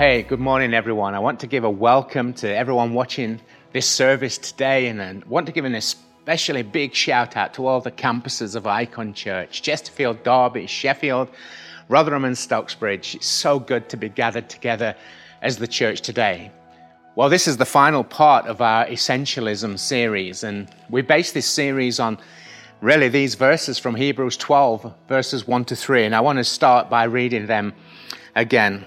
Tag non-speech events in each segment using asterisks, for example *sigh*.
Hey, good morning, everyone. I want to give a welcome to everyone watching this service today, and I want to give an especially big shout out to all the campuses of Icon Church Chesterfield, Derby, Sheffield, Rotherham, and Stocksbridge. It's so good to be gathered together as the church today. Well, this is the final part of our Essentialism series, and we base this series on really these verses from Hebrews 12, verses 1 to 3, and I want to start by reading them again.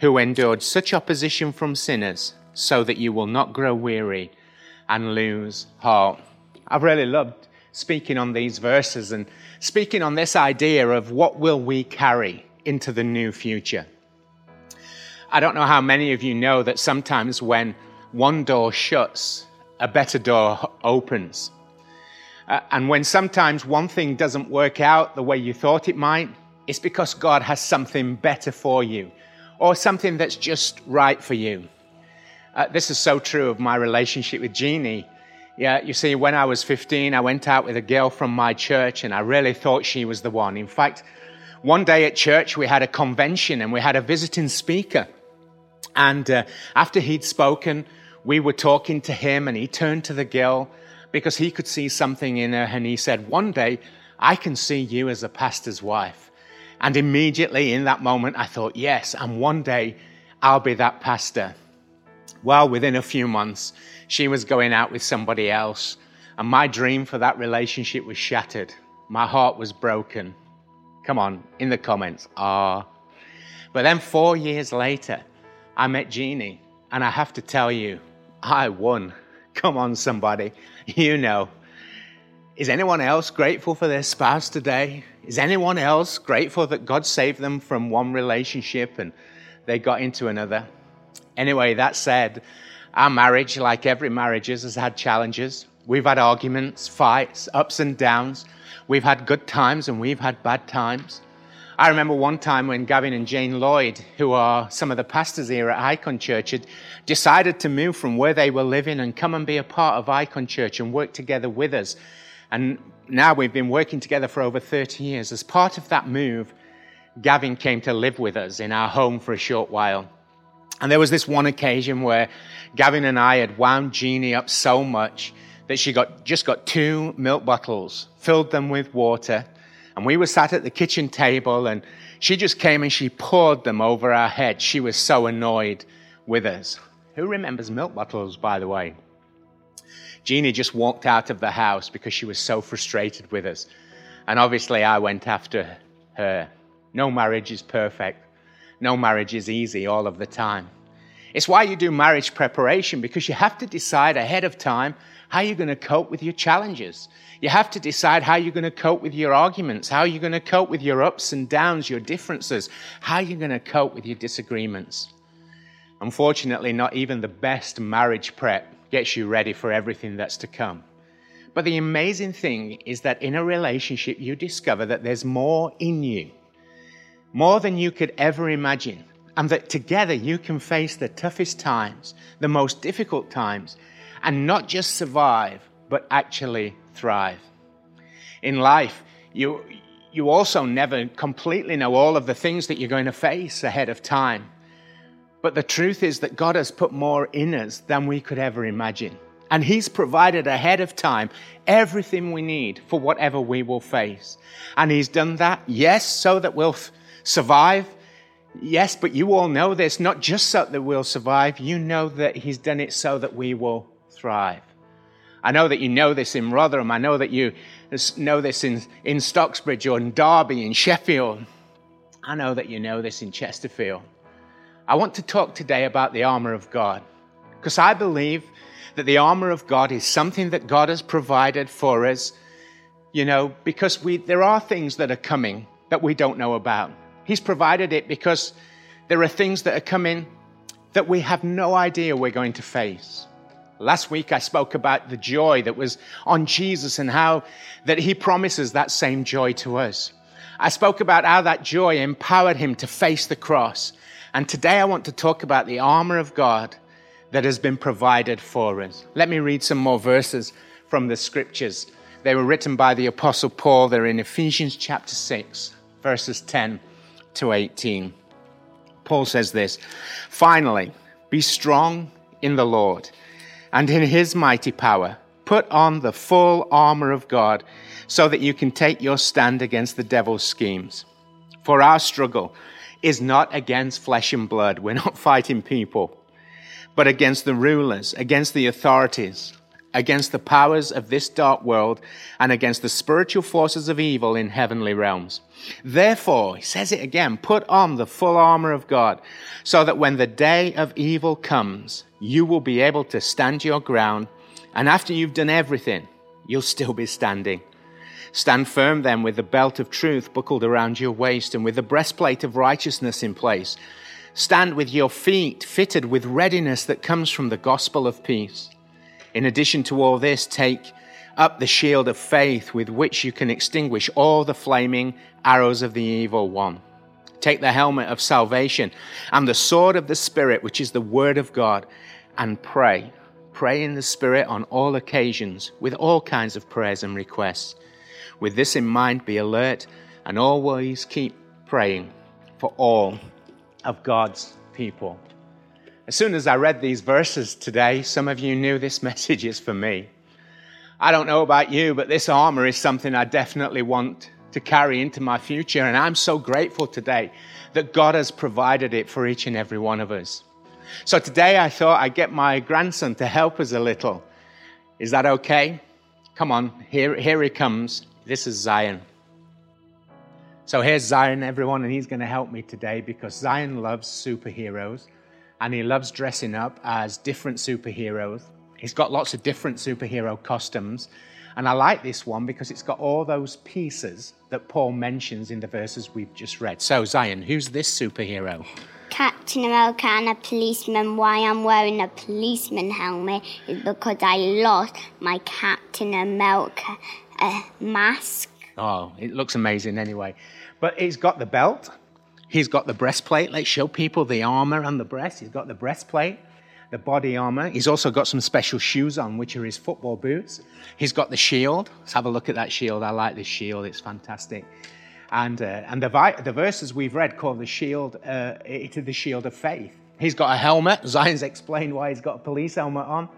who endured such opposition from sinners, so that you will not grow weary and lose heart. I've really loved speaking on these verses and speaking on this idea of what will we carry into the new future. I don't know how many of you know that sometimes when one door shuts, a better door opens. Uh, and when sometimes one thing doesn't work out the way you thought it might, it's because God has something better for you or something that's just right for you. Uh, this is so true of my relationship with Jeannie. Yeah, you see, when I was 15, I went out with a girl from my church and I really thought she was the one. In fact, one day at church, we had a convention and we had a visiting speaker. And uh, after he'd spoken, we were talking to him and he turned to the girl because he could see something in her and he said, One day, I can see you as a pastor's wife. And immediately in that moment, I thought, yes, and one day I'll be that pastor. Well, within a few months, she was going out with somebody else, and my dream for that relationship was shattered. My heart was broken. Come on, in the comments, ah. But then four years later, I met Jeannie, and I have to tell you, I won. Come on, somebody. You know. Is anyone else grateful for their spouse today? Is anyone else grateful that God saved them from one relationship and they got into another? Anyway, that said, our marriage, like every marriage, has had challenges. We've had arguments, fights, ups and downs. We've had good times and we've had bad times. I remember one time when Gavin and Jane Lloyd, who are some of the pastors here at Icon Church, had decided to move from where they were living and come and be a part of Icon Church and work together with us and now we've been working together for over 30 years. As part of that move, Gavin came to live with us in our home for a short while. And there was this one occasion where Gavin and I had wound Jeannie up so much that she got, just got two milk bottles, filled them with water, and we were sat at the kitchen table and she just came and she poured them over our heads. She was so annoyed with us. Who remembers milk bottles, by the way? Jeannie just walked out of the house because she was so frustrated with us. And obviously, I went after her. No marriage is perfect. No marriage is easy all of the time. It's why you do marriage preparation because you have to decide ahead of time how you're going to cope with your challenges. You have to decide how you're going to cope with your arguments, how you're going to cope with your ups and downs, your differences, how you're going to cope with your disagreements. Unfortunately, not even the best marriage prep gets you ready for everything that's to come. But the amazing thing is that in a relationship, you discover that there's more in you, more than you could ever imagine, and that together you can face the toughest times, the most difficult times, and not just survive, but actually thrive. In life, you, you also never completely know all of the things that you're going to face ahead of time. But the truth is that God has put more in us than we could ever imagine. And He's provided ahead of time everything we need for whatever we will face. And He's done that, yes, so that we'll f- survive. Yes, but you all know this, not just so that we'll survive. You know that He's done it so that we will thrive. I know that you know this in Rotherham. I know that you know this in, in Stocksbridge or in Derby, in Sheffield. I know that you know this in Chesterfield. I want to talk today about the armor of God because I believe that the armor of God is something that God has provided for us, you know, because we, there are things that are coming that we don't know about. He's provided it because there are things that are coming that we have no idea we're going to face. Last week I spoke about the joy that was on Jesus and how that he promises that same joy to us. I spoke about how that joy empowered him to face the cross. And today I want to talk about the armor of God that has been provided for us. Let me read some more verses from the scriptures. They were written by the apostle Paul. They're in Ephesians chapter 6, verses 10 to 18. Paul says this, finally, be strong in the Lord and in his mighty power. Put on the full armor of God so that you can take your stand against the devil's schemes. For our struggle is not against flesh and blood. We're not *laughs* fighting people, but against the rulers, against the authorities, against the powers of this dark world, and against the spiritual forces of evil in heavenly realms. Therefore, he says it again, put on the full armor of God, so that when the day of evil comes, you will be able to stand your ground, and after you've done everything, you'll still be standing. Stand firm then with the belt of truth buckled around your waist and with the breastplate of righteousness in place. Stand with your feet fitted with readiness that comes from the gospel of peace. In addition to all this, take up the shield of faith with which you can extinguish all the flaming arrows of the evil one. Take the helmet of salvation and the sword of the Spirit, which is the word of God, and pray. Pray in the Spirit on all occasions with all kinds of prayers and requests. With this in mind, be alert and always keep praying for all of God's people. As soon as I read these verses today, some of you knew this *laughs* message is for me. I don't know about you, but this armor is something I definitely want to carry into my future. And I'm so grateful today that God has provided it for each and every one of us. So today I thought I'd get my grandson to help us a little. Is that okay? Come on, here, here he comes. This is Zion. So here's Zion, everyone, and he's going to help me today because Zion loves superheroes and he loves dressing up as different superheroes. He's got lots of different superhero costumes. And I like this one because it's got all those pieces that Paul mentions in the verses we've just read. So, Zion, who's this superhero? Captain America and a policeman. Why I'm wearing a policeman helmet is because I lost my Captain America uh, mask. Oh, it looks amazing anyway. But he's got the belt. He's got the breastplate. Let's show people the armor on the breast. He's got the breastplate the body armor. He's also got some special shoes on, which are his football boots. He's got the shield. Let's have a look at that shield. I like this shield, it's fantastic. And, uh, and the, vi- the verses we've read call the shield, uh, it the shield of faith. He's got a helmet. *laughs* Zion's explained why he's got a police helmet on.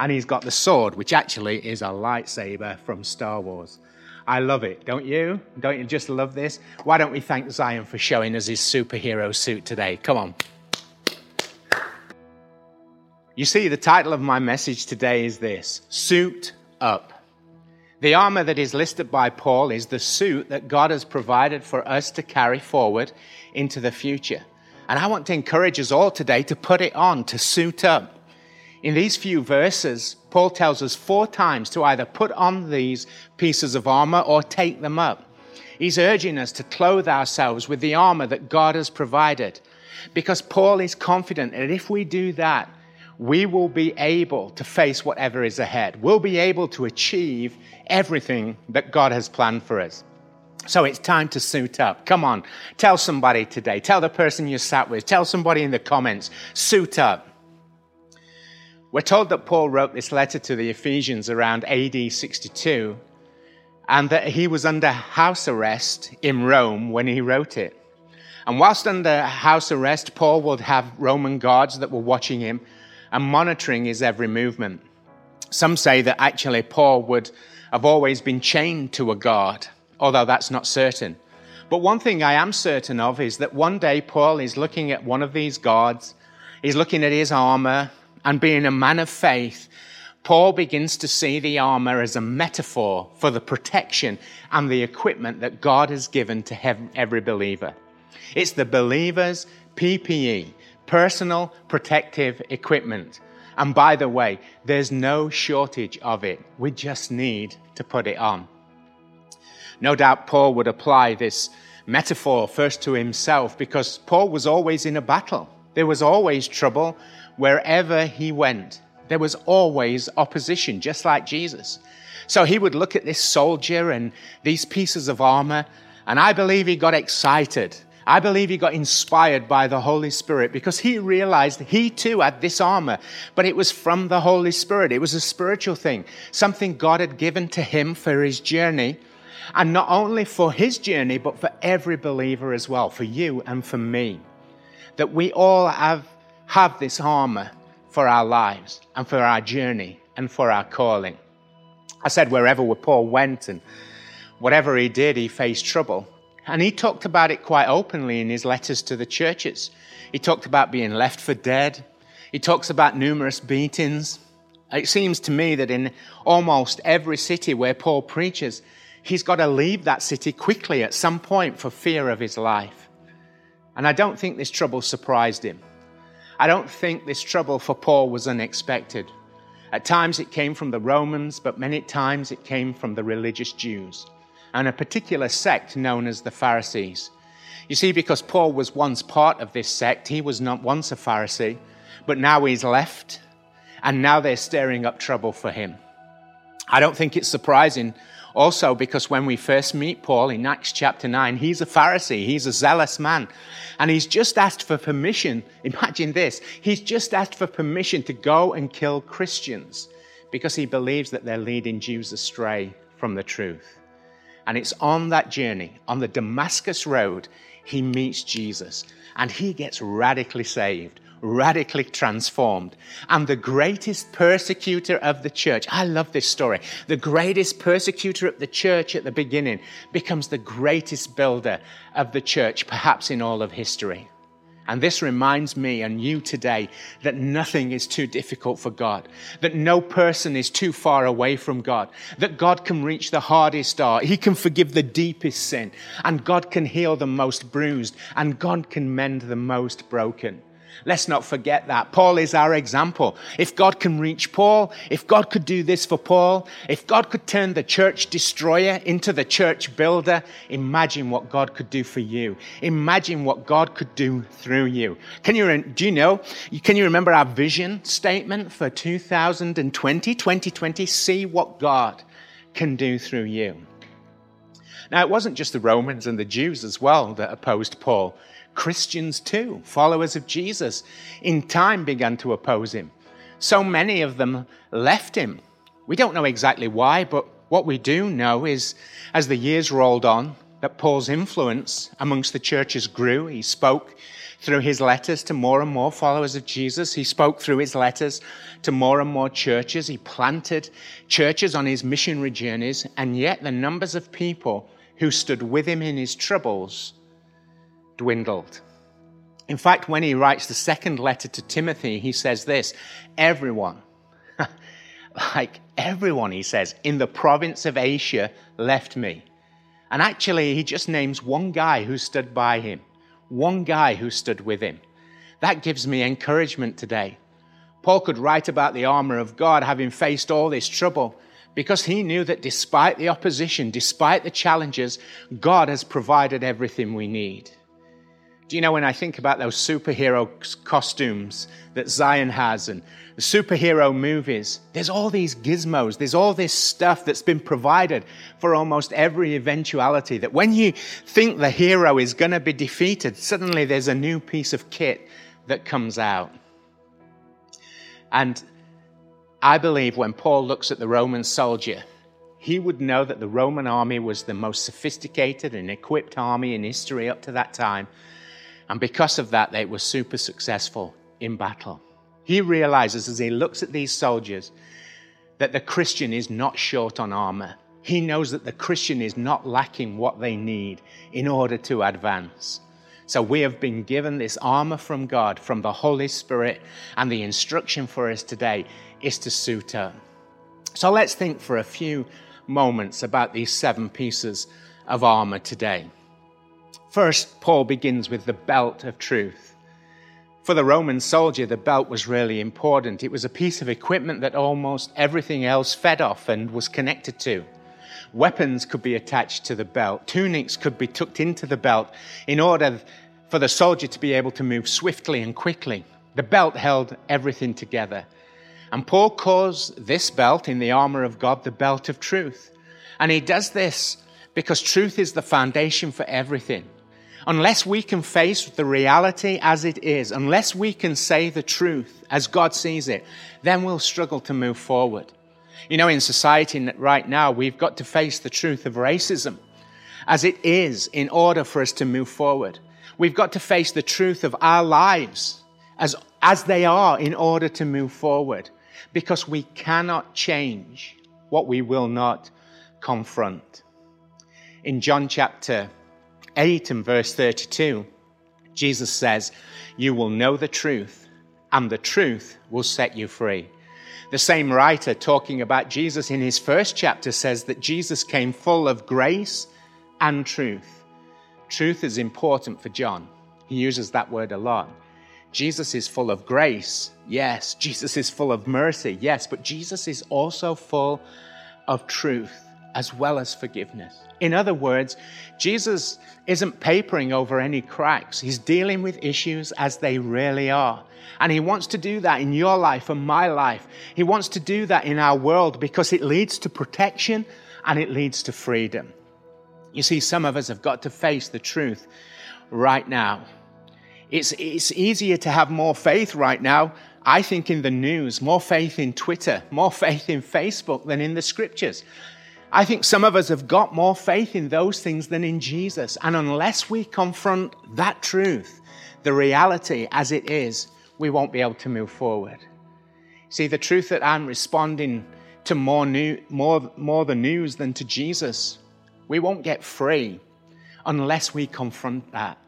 And he's got the sword, which actually is a lightsaber from Star Wars. I love it, don't you? Don't you just love this? Why don't we thank Zion for showing us his superhero suit today? Come on. You see, the title of my message today is this Suit Up. The armor that is listed by Paul is the suit that God has provided for us to carry forward into the future. And I want to encourage us all today to put it on, to suit up. In these few verses, Paul tells us four times to either put on these pieces of armor or take them up. He's urging us to clothe ourselves with the armor that God has provided. Because Paul is confident that if we do that, we will be able to face whatever is ahead. We'll be able to achieve everything that God has planned for us. So it's time to suit up. Come on, tell somebody today. Tell the person you sat with. Tell somebody in the comments. Suit up. We're told that Paul wrote this letter to the Ephesians around AD 62 and that he was under house arrest in Rome when he wrote it. And whilst under house arrest, Paul would have Roman guards that were watching him and monitoring his every movement. Some say that actually Paul would have always been chained to a guard, although that's not certain. But one thing I am certain of is that one day Paul is looking at one of these guards, he's looking at his armor, and being a man of faith, Paul begins to see the armor as a metaphor for the protection and the equipment that God has given to every believer. It's the believer's PPE, personal protective equipment. And by the way, there's no shortage of it. We just need to put it on. No doubt Paul would apply this metaphor first to himself because Paul was always in a battle. There was always trouble wherever he went. There was always opposition, just like Jesus. So he would look at this soldier and these pieces of armor, and I believe he got excited. I believe he got inspired by the Holy Spirit because he realized he too had this armor, but it was from the Holy Spirit. It was a spiritual thing, something God had given to him for his journey. And not only for his journey, but for every believer as well, for you and for me. That we all have, have this armor for our lives and for our journey and for our calling. I said, wherever Paul went and whatever he did, he faced trouble. And he talked about it quite openly in his letters to the churches. He talked about being left for dead. He talks about numerous beatings. It seems to me that in almost every city where Paul preaches, he's got to leave that city quickly at some point for fear of his life. And I don't think this trouble surprised him. I don't think this trouble for Paul was unexpected. At times it came from the Romans, but many times it came from the religious Jews and a particular sect known as the Pharisees. You see, because Paul was once part of this sect, he was not once a Pharisee, but now he's left, and now they're stirring up trouble for him. I don't think it's surprising also, because when we first meet Paul in Acts chapter 9, he's a Pharisee, he's a zealous man, and he's just asked for permission. *laughs* Imagine this he's just asked for permission to go and kill Christians because he believes that they're leading Jews astray from the truth. And it's on that journey, on the Damascus Road, he meets Jesus and he gets radically saved radically transformed. And the greatest persecutor of the church, I love this story. The greatest persecutor of the church at the beginning becomes the greatest builder of the church, perhaps in all of history. And this reminds me and you today that nothing is too difficult for God, that no person is too far away from God, that God can reach the hardest heart, He can forgive the deepest sin, and God can heal the most bruised, and God can mend the most broken. Let's not forget that. Paul is our example. If God can reach Paul, if God could do this for Paul, if God could turn the church destroyer into the church builder, imagine what God could do for you. Imagine what God could do through you. Can you, do you know, can you remember our vision statement for 2020, 2020? See what God can do through you. Now, it wasn't just the Romans and the Jews as well that opposed Paul. Christians too, followers of Jesus, in time began to oppose him. So many of them left him. We don't know exactly why, but what we do know is as the years rolled on, that Paul's influence amongst the churches grew. He spoke through his letters to more and more followers of Jesus. He spoke through his letters to more and more churches. He planted churches on his missionary journeys, and yet the numbers of people who stood with him in his troubles dwindled. In fact, when he writes the second letter to Timothy, he says this everyone, *laughs* like everyone, he says, in the province of Asia left me. And actually, he just names one guy who stood by him, one guy who stood with him. That gives me encouragement today. Paul could write about the armor of God having faced all this trouble because he knew that despite the opposition, despite the challenges, God has provided everything we need. Do you know when I think about those superhero costumes that Zion has and the superhero movies, there's all these gizmos, there's all this stuff that's been provided for almost every eventuality. That when you think the hero is going to be defeated, suddenly there's a new piece of kit that comes out. And I believe when Paul looks at the Roman soldier, he would know that the Roman army was the most sophisticated and equipped army in history up to that time. And because of that, they were super successful in battle. He realizes as he looks at these soldiers that the Christian is not short on armor. He knows that the Christian is not lacking what they need in order to advance. So we have been given this armor from God, from the Holy Spirit, and the instruction for us today is to suit up. So let's think for a few moments about these seven pieces of armor today. First, Paul begins with the belt of truth. For the Roman soldier, the belt was really important. It was a piece of equipment that almost everything else fed off and was connected to. Weapons could be attached to the belt, tunics could be tucked into the belt in order for the soldier to be able to move swiftly and quickly. The belt held everything together. And Paul calls this belt in the armor of God the belt of truth. And he does this because truth is the foundation for everything. Unless we can face the reality as it is, unless we can say the truth as God sees it, then we'll struggle to move forward. You know, in society right now, we've got to face the truth of racism as it is in order for us to move forward. We've got to face the truth of our lives as, as they are in order to move forward because we cannot change what we will not confront. In John chapter 8 and verse 32, Jesus says, You will know the truth, and the truth will set you free. The same writer talking about Jesus in his first chapter says that Jesus came full of grace and truth. Truth is important for John. He uses that word a lot. Jesus is full of grace, yes. Jesus is full of mercy, yes. But Jesus is also full of truth as well as forgiveness. In other words, Jesus isn't papering over any cracks. He's dealing with issues as they really are. And He wants to do that in your life and my life. He wants to do that in our world because it leads to protection and it leads to freedom. You see, some of us have got to face the truth right now. It's, it's easier to have more faith right now, I think, in the news, more faith in Twitter, more *laughs* faith in Facebook than in the scriptures. I think some of us have got more faith in those things than in Jesus. And unless we confront that truth, the reality as it is, we won't be able to move forward. See, the truth that I'm responding to more, new, more, more the news than to Jesus, we won't get free unless we confront that.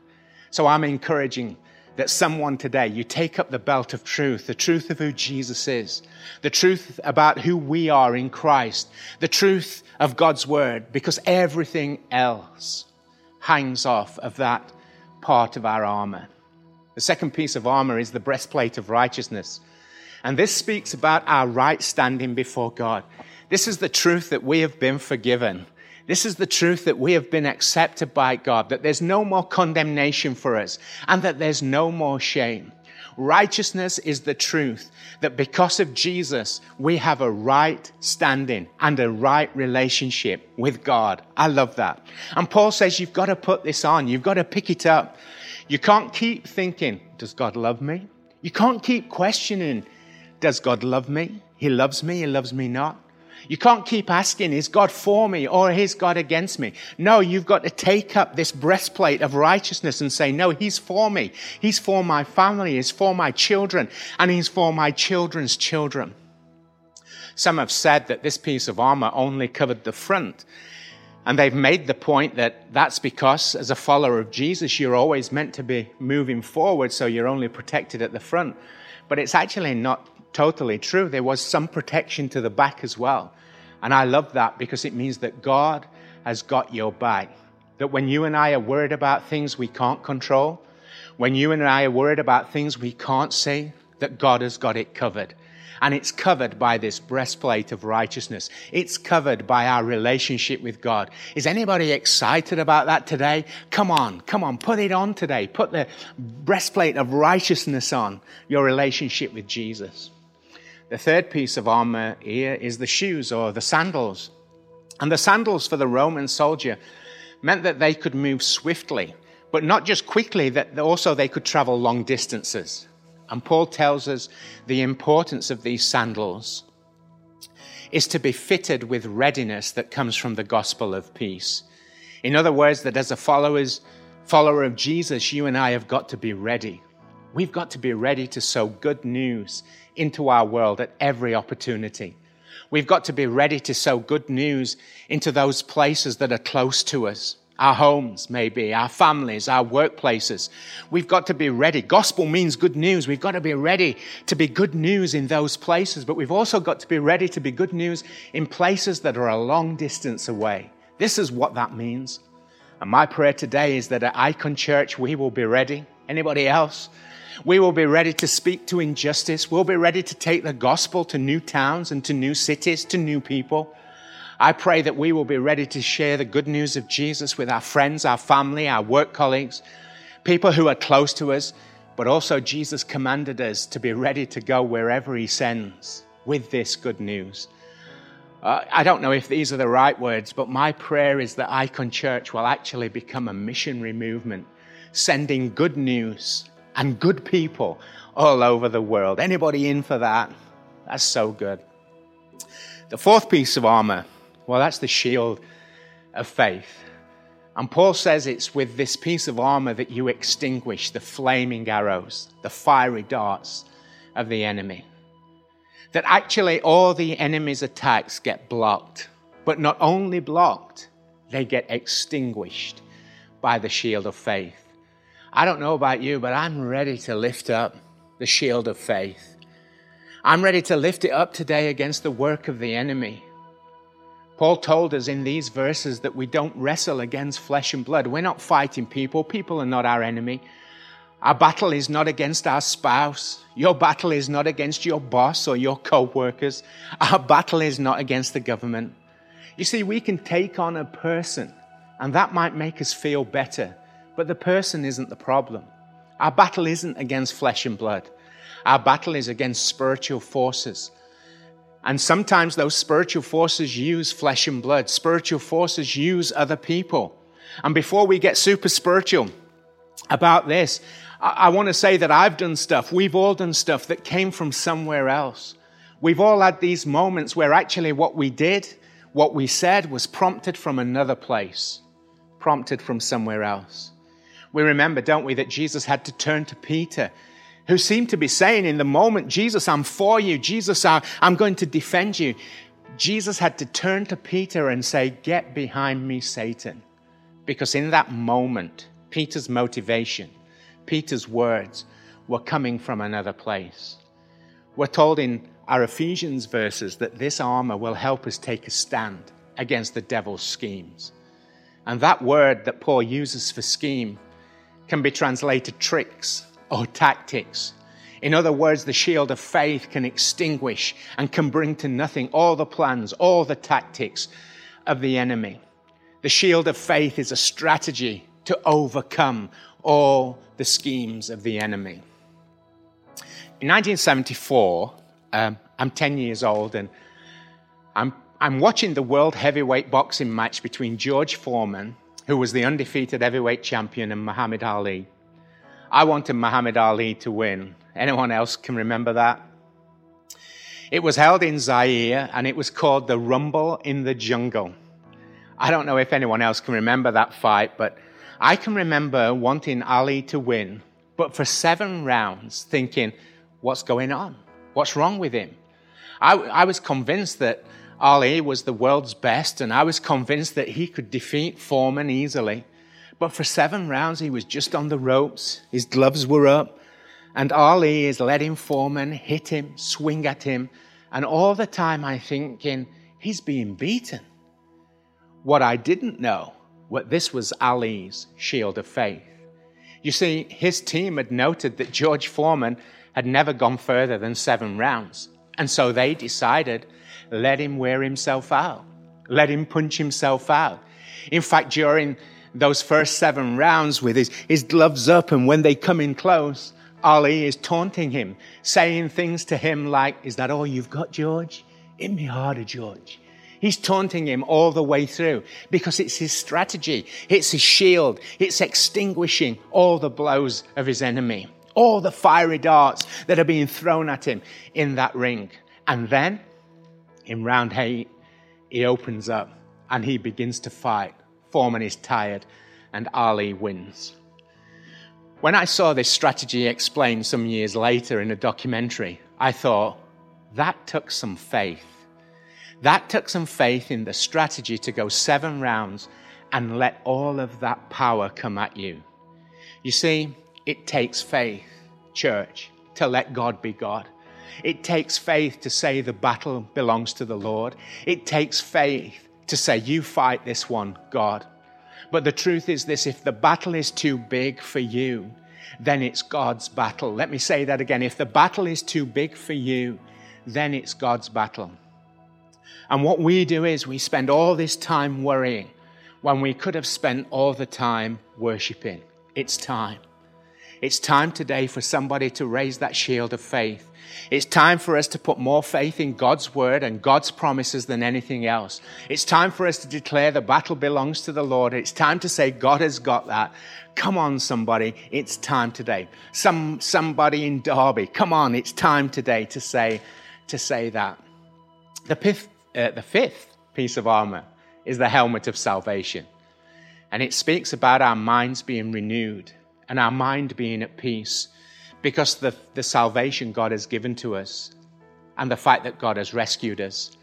So I'm encouraging that someone today, you take up the belt of truth, the truth of who Jesus is, the truth about who we are in Christ, the truth of God's word, because everything else hangs off of that part of our armor. The second piece of armor is the breastplate of righteousness. And this speaks about our right standing before God. This is the truth that we have been forgiven. This is the truth that we have been accepted by God, that there's no more condemnation for us, and that there's no more shame. Righteousness is the truth that because of Jesus, we have a right standing and a right relationship with God. I love that. And Paul says you've got to put this on. You've got to pick it up. You can't keep thinking, does God love me? You can't keep questioning, does God love me? He loves me, He loves me not. You can't keep asking, is God for me or is God against me? No, you've got to take up this breastplate of righteousness and say, no, He's for me. He's for my family. He's for my children and He's for my children's children. Some have said that this piece of armor only covered the front. And they've made the point that that's because, as a follower of Jesus, you're always meant to be moving forward, so you're only protected at the front. But it's actually not totally true. There was some protection to the back as well. And I love that because it means that God has got your back. That when you and I are worried about things we can't control, when you and I are worried about things we can't see, that God has got it covered and it's covered by this breastplate of righteousness. It's covered by our relationship with God. Is anybody excited about that today? Come on, come on, put it on today. Put the breastplate of righteousness on your relationship with Jesus. The third piece of armor here is the shoes or the sandals. And the sandals for the Roman soldier meant that they could move swiftly, but not just quickly, that also they could travel long distances. And Paul tells us the importance of these sandals is to be fitted with readiness that comes from the gospel of peace. In other words, that as a followers, follower of Jesus, you and I have got to be ready. We've got to be ready to sow good news into our world at every opportunity. We've got to be ready to sow good news into those places that are close to us. our homes, maybe, our families, our workplaces. We've got to be ready. Gospel means good news. We've got to be ready to be good news in those places, but we've also got to be ready to be good news in places that are a long distance away. This is what that means. And my prayer today is that at Icon Church, we will be ready. Anybody else? We will be ready to speak to injustice. We'll be ready to take the gospel to new towns and to new cities, to new people. I pray that we will be ready to share the good news of Jesus with our friends, our family, our work colleagues, people who are close to us, but also Jesus commanded us to be ready to go wherever He sends with this good news. Uh, I don't know if these are the right words, but my prayer is that Icon Church will actually become a missionary movement, sending good news and good people all over the world. Anybody in for that? That's so good. The fourth piece of armor well, that's the shield of faith. And Paul says it's with this piece of armor that you extinguish the flaming arrows, the fiery darts of the enemy. That actually all the enemy's attacks get blocked, but not only blocked, they get extinguished by the shield of faith. I don't know about you, but I'm ready to lift up the shield of faith. I'm ready to lift it up today against the work of the enemy. Paul told us in these verses that we don't wrestle against flesh and blood. We're not fighting people. People are not our enemy. Our battle is not against our spouse. Your battle is not against your boss or your co workers. Our battle is not against the government. You see, we can take on a person, and that might make us feel better, but the person isn't the problem. Our battle isn't against flesh and blood. Our battle is against spiritual forces and sometimes those spiritual forces use flesh and blood. Spiritual forces use other people. And before we get super spiritual about this, I, I want to say that I've done stuff, we've all done stuff that came from somewhere else. We've all had these moments where actually what we did, what we said was prompted from another place, prompted from somewhere else. We remember, don't we, that Jesus had to turn to Peter who seemed to be saying in the moment, Jesus, I'm for you. Jesus, I'm going to defend you. Jesus had to turn to Peter and say, Get behind me, Satan. Because in that moment, Peter's motivation, Peter's words were coming from another place. We're told in our Ephesians verses that this armor will help us take a stand against the devil's schemes. And that word that Paul uses for scheme can be translated tricks or tactics. In other words, the shield of faith can extinguish and can bring to nothing all the plans, all the tactics of the enemy. The shield of faith is a strategy to overcome all the schemes of the enemy. In 1974, um, I'm 10 years old and I'm, I'm watching the world heavyweight boxing match between George Foreman, who was the undefeated heavyweight champion, and Muhammad Ali. I wanted Muhammad Ali to win. Anyone else can remember that? It was held in Zaire and it was called the Rumble in the Jungle. I don't know if anyone else can remember that fight, but I can remember wanting Ali to win, but for seven rounds thinking, what's going on? What's wrong with him? I, I was convinced that Ali was the world's best, and I was convinced that he could defeat Foreman easily. But for seven rounds, he was just on the ropes. His gloves were up. And Ali is letting Foreman hit him, swing at him. And all the time I'm thinking, he's being beaten. What I didn't know, what this was Ali's shield of faith. You see, his team had noted that George Foreman had never gone further than seven rounds. And so they decided, let him wear himself out. Let him punch himself out. In fact, during those first seven rounds with his, his gloves up, and when they come in close, Ali is taunting him, saying things to him like, Is that all you've got, George? Hit me harder, George. He's taunting him all the way through because it's his strategy, it's his shield, it's extinguishing all the blows of his enemy, all the fiery darts that are being thrown at him in that ring. And then, in round eight, he opens up and he begins to fight Foreman is tired, and Ali wins. When I saw this strategy explained some years later in a documentary, I thought, that took some faith. That took some faith in the strategy to go seven rounds and let all of that power come at you. You see, it takes faith, church, to let God be God. It takes faith to say the battle belongs to the Lord. It takes faith to say, You fight this one, God. But the truth is this if the battle is too big for you, then it's God's battle. Let me say that again. If the battle is too big for you, then it's God's battle. And what we do is we spend all this time worrying when we could have spent all the time worshiping. It's time. It's time today for somebody to raise that shield of faith. It's time for us to put more faith in God's word and God's promises than anything else. It's time for us to declare the battle belongs to the Lord. It's time to say God has got that. Come on, somebody. It's time today. Some, somebody in Derby. Come on. It's time today to say, to say that. The fifth, uh, the fifth piece of armor is the helmet of salvation. And it speaks about our minds being renewed and our mind being at peace because the, the salvation God has given to us and the fact that God has rescued us.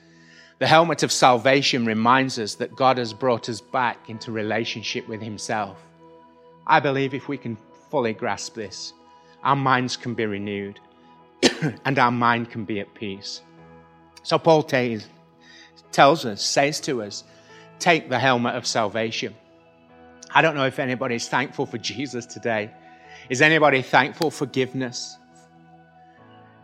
The helmet of salvation reminds us that God has brought us back into relationship with Himself. I believe if we can fully grasp this, our minds can be renewed *clears throat* and our mind can be at peace. So Paul tells us, says to us, take the helmet of salvation. I don't know if anybody's thankful for Jesus today. Is anybody thankful for forgiveness?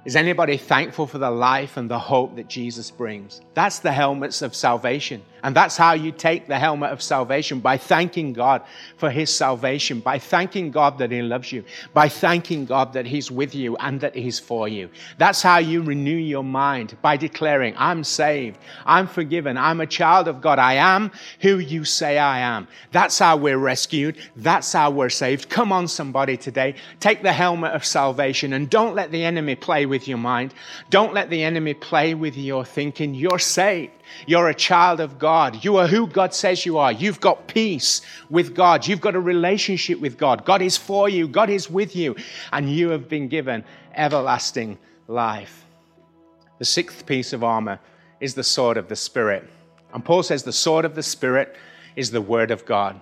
Is anybody thankful for the life and the hope that Jesus brings? That's the helmets of salvation. And that's how you take the helmet of salvation by thanking God for his salvation, by thanking God that he loves you, by thanking God that he's with you and that he's for you. That's how you renew your mind by declaring, I'm saved, I'm forgiven, I'm a child of God, I am who you say I am. That's how we're rescued. That's how we're saved. Come on, somebody today. Take the helmet of salvation and don't let the enemy play with your mind. Don't let the enemy play with your thinking. You're saved. You're a child of God. You are who God says you are. You've got peace with God. You've got a relationship with God. God is for you. God is with you. And you have been given everlasting life. The sixth piece of armor is the sword of the Spirit. And Paul says the sword of the Spirit is the word of God.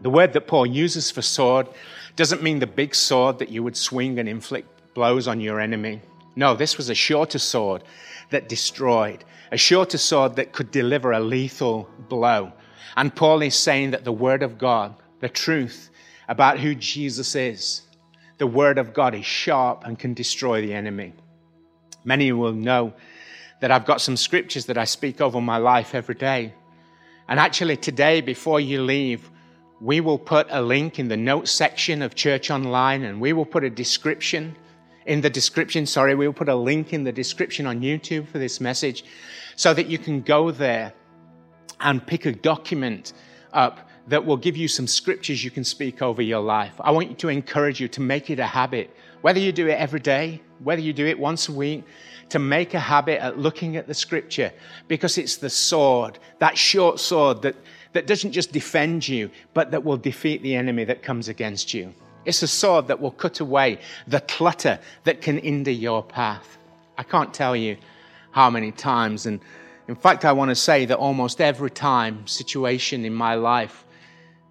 The word that Paul uses for sword doesn't mean the big sword that you would swing and inflict blows on your enemy. No, this was a shorter sword that destroyed, a shorter sword that could deliver a lethal blow. And Paul is saying that the Word of God, the truth about who Jesus is, the Word of God is sharp and can destroy the enemy. Many will know that I've got some scriptures that I speak over my life every day. And actually, today, before you leave, we will put a link in the notes section of Church Online and we will put a description in the description. Sorry, we'll put a link in the description on YouTube for this message so that you can go there and pick a document up that will give you some scriptures you can speak over your life. I want you to encourage you to make it a habit, whether you do it every day, whether you do it once a week, to make a habit at looking at the scripture because it's the sword, that short sword that, that doesn't just defend you, but that will defeat the enemy that comes against you. It's a sword that will cut away the clutter that can hinder your path. I can't tell you how many times, and in fact, I want to say that almost every time, situation in my life,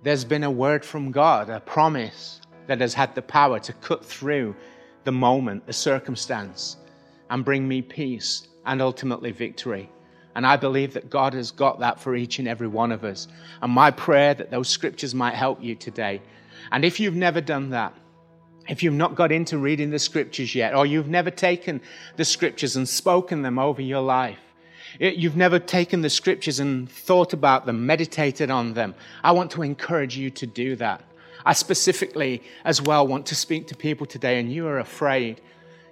there's been a word from God, a promise that has had the power to cut through the moment, the circumstance, and bring me peace and ultimately victory. And I believe that God has got that for each and every one of us. And my prayer that those scriptures might help you today and if you've never done that, if you've not got into reading the scriptures yet, or you've never taken the scriptures and spoken them over your life, you've never taken the scriptures and thought about them, meditated on them, I want to encourage you to do that. I specifically, as well, want to speak to people today, and you are afraid.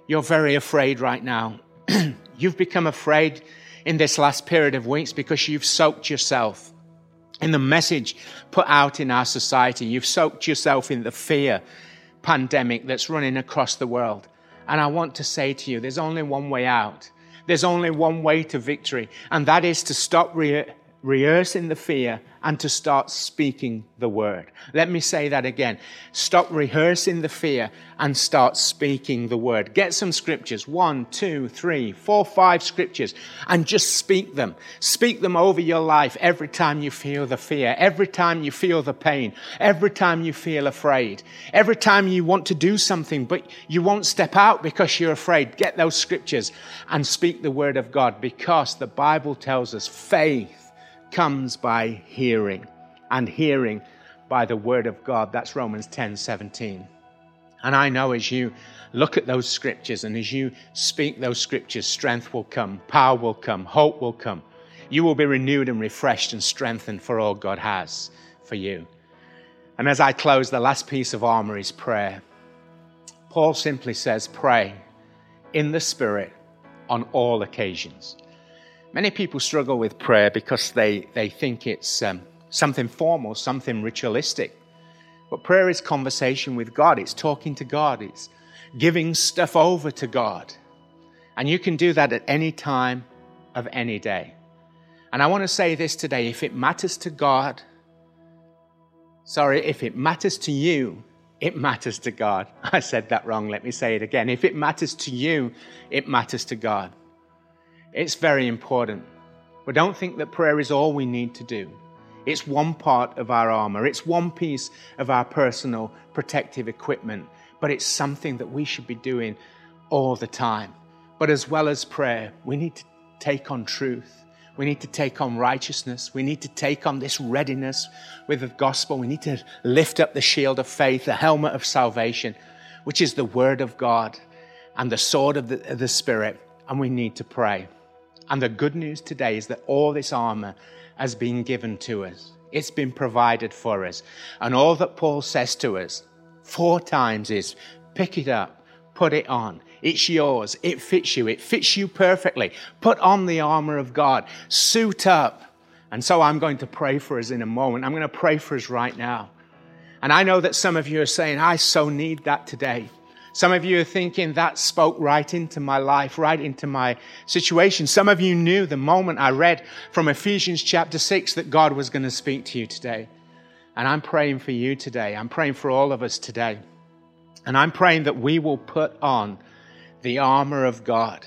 You're very afraid right now. *clears throat* you've become afraid in this last period of weeks because you've soaked yourself in the message put out in our society. You've soaked yourself in the fear pandemic that's running across the world. And I want to say to you, there's only one way out. There's only one way to victory, and that is to stop re- rehearsing the fear and to start speaking the word. Let me say that again. Stop rehearsing the fear and start speaking the word. Get some scriptures one, two, three, four, five scriptures and just speak them. Speak them over your life every time you feel the fear, every time you feel the pain, every time you feel afraid, every time you want to do something but you won't step out because you're afraid. Get those scriptures and speak the word of God because the Bible tells us faith comes by hearing, and hearing by the word of God. That's Romans 10 17. And I know as you look at those scriptures and as you speak those scriptures, strength will come, power will come, hope will come. You will be renewed and refreshed and strengthened for all God has for you. And as I close, the last piece of armor is prayer. Paul simply says, Pray in the Spirit on all occasions. Many people struggle with prayer because they, they think it's um, something formal, something ritualistic. But prayer is conversation with God, it's talking to God, it's giving stuff over to God. And you can do that at any time of any day. And I want to say this today if it matters to God, sorry, if it matters to you, it matters to God. *laughs* I said that wrong. Let me say it again. If it matters to you, it matters to God. It's very important. But don't think that prayer is all we need to do. It's one part of our armor, it's one piece of our personal protective equipment, but it's something that we should be doing all the time. But as well as prayer, we need to take on truth. We need to take on righteousness. We need to take on this readiness with the gospel. We need to lift up the shield of faith, the helmet of salvation, which is the word of God and the sword of the, of the Spirit. And we need to pray. And the good news today is that all this armor has been given to us. It's been provided for us. And all that Paul says to us four times is pick it up, put it on. It's yours. It fits you. It fits you perfectly. Put on the armor of God. Suit up. And so I'm going to pray for us in a moment. I'm going to pray for us right now. And I know that some of you are saying, I so need that today. Some of you are thinking that spoke right into my life, right into my situation. Some of you knew the moment I read from Ephesians chapter 6 that God was going to speak to you today. And I'm praying for you today. I'm praying for all of us today. And I'm praying that we will put on the armor of God.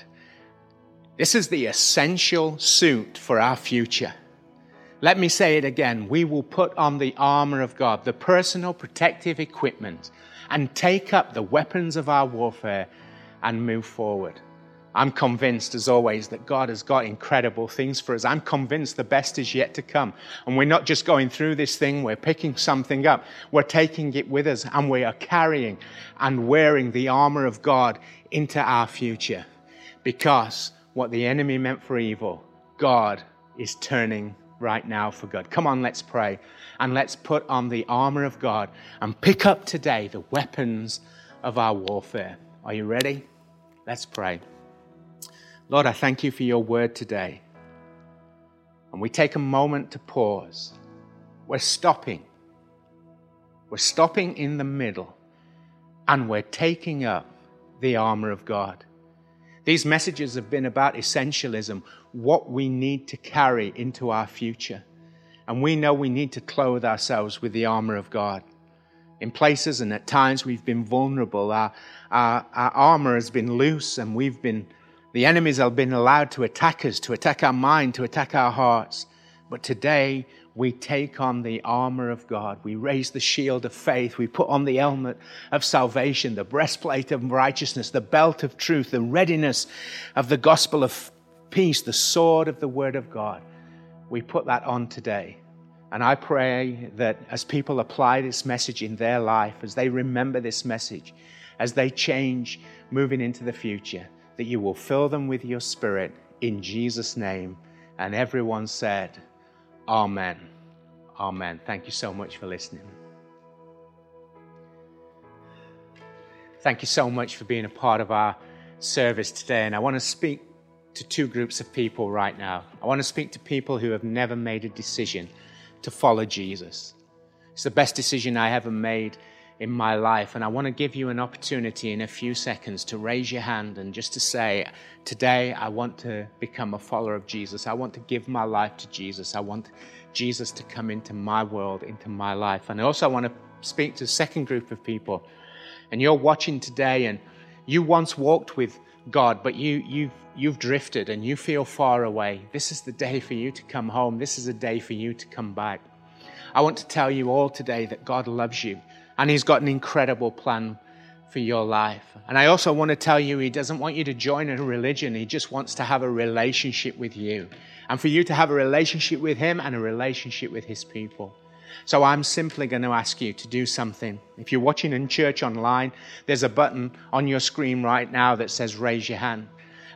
This is the essential suit for our future. Let me say it again. We will put on the armor of God, the personal protective equipment and take up the weapons of our warfare and move forward. I'm convinced, as always, that God has got incredible things for us. I'm convinced the best is yet to come. And we're not just going through this thing, we're picking something up. We're taking it with us and we are carrying and wearing the armor of God into our future. Because what the enemy meant for evil, God is turning right now for God. Come on, let's pray and let's put on the armor of God and pick up today the weapons of our warfare. Are you ready? Let's pray. Lord, I thank you for your word today. And we take a moment to pause. We're stopping. We're stopping in the middle and we're taking up the armor of God. These messages have been about essentialism, what we need to carry into our future. And we know we need to clothe ourselves with the armor of God. In places and at times we've been vulnerable. Our, our, our armor has been loose and we've been, the enemies have been allowed to attack us, to attack our mind, to attack our hearts. But today we take on the armor of God. We raise the shield of faith. We put on the helmet of salvation, the breastplate of righteousness, the belt of truth, the readiness of the gospel of peace, the sword of the word of God we put that on today. And I pray that as people apply this message in their life, as they remember this message, as they change moving into the future, that you will fill them with your spirit in Jesus' name. And everyone said, Amen. Amen. Thank you so much for listening. Thank you so much for being a part of our service today. And I want to speak to two groups of people right now. I want to speak to people who have never made a decision to follow Jesus. It's the best decision I ever made in my life. And I want to give you an opportunity in a few seconds to raise your hand and just to say, Today I want to become a follower of Jesus. I want to give my life to Jesus. I want Jesus to come into my world, into my life. And I also want to speak to a second group of people. And you're watching today and you once walked with God, but you, you've, you've drifted and you feel far away. This is the day for you to come home. This is a day for you to come back. I want to tell you all today that God loves you and He's got an incredible plan for your life. And I also want to tell you, He doesn't want you to join a religion, He just wants to have a relationship with you. And for you to have a relationship with Him and a relationship with His people. So I'm simply going to ask you to do something. If you're watching in church online, there's a button on your screen right now that says raise your hand.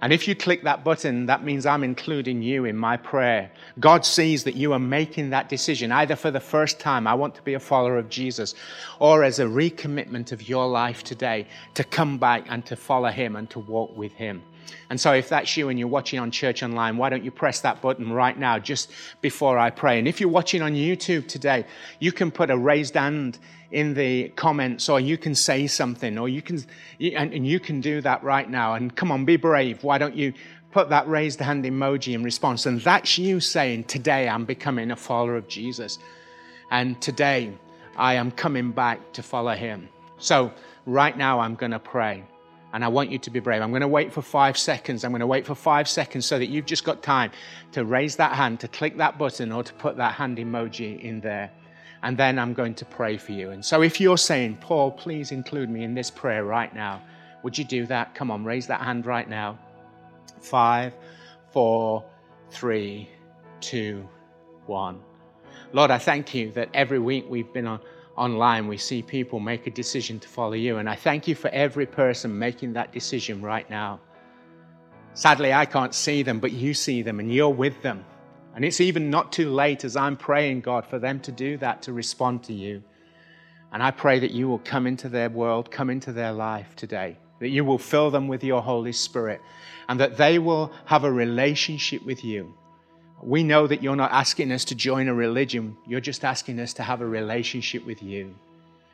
And if you click that button, that means I'm including you in my prayer. God sees that you are making that decision, either for the first time, I want to be a follower of Jesus, or as a recommitment of your life today to come back and to follow Him and to walk with Him. And so, if that's you and you're watching on Church Online, why don't you press that button right now just before I pray? And if you're watching on YouTube today, you can put a raised hand in the comments, or you can say something, or you can, and, you can do that right now. And come on, be brave. Why don't you put that raised hand emoji in response? And that's you saying, Today I'm becoming a follower of Jesus. And today I am coming back to follow him. So, right now I'm going to pray. And I want you to be brave. I'm going to wait for five seconds. I'm going to wait for five seconds so that you've just got time to raise that hand, to click that button, or to put that hand emoji in there. And then I'm going to pray for you. And so if you're saying, Paul, please include me in this prayer right now, would you do that? Come on, raise that hand right now. Five, four, three, two, one. Lord, I thank you that every week we've been on online, we see people make a decision to follow you. And I thank you for every person making that decision right now. Sadly, I can't see them, but you see them and you're with them. And it's even not too late as I'm praying, God, for them to do that, to respond to you. And I pray that you will come into their world, come into their life today, that you will fill them with your Holy Spirit, and that they will have a relationship with you we know that you're not asking us to join a religion, you're just asking us to have a relationship with you.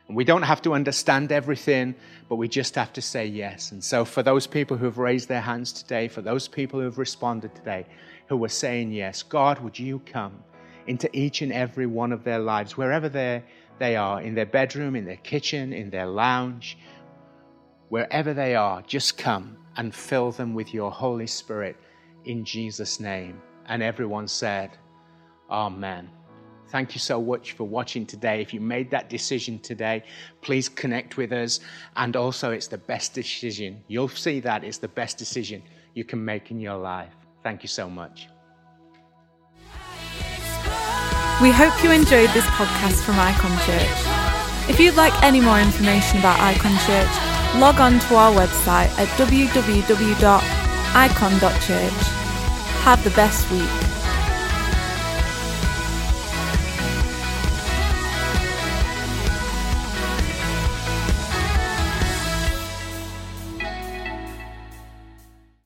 And we don't have to understand everything, but we just have to say yes. And so, for those people who have raised their hands today, for those people who have responded today, who are saying yes, God, would you come into each and every one of their lives, wherever they are, in their bedroom, in their kitchen, in their lounge, wherever they are, just come and fill them with your Holy Spirit in Jesus' name. And everyone said, Amen. Thank you so much for watching today. If you made that decision today, please connect with us. And also, it's the best decision. You'll see that it's the best decision you can make in your life. Thank you so much. We hope you enjoyed this podcast from Icon Church. If you'd like any more information about Icon Church, log on to our website at www.icon.church. Have the best week.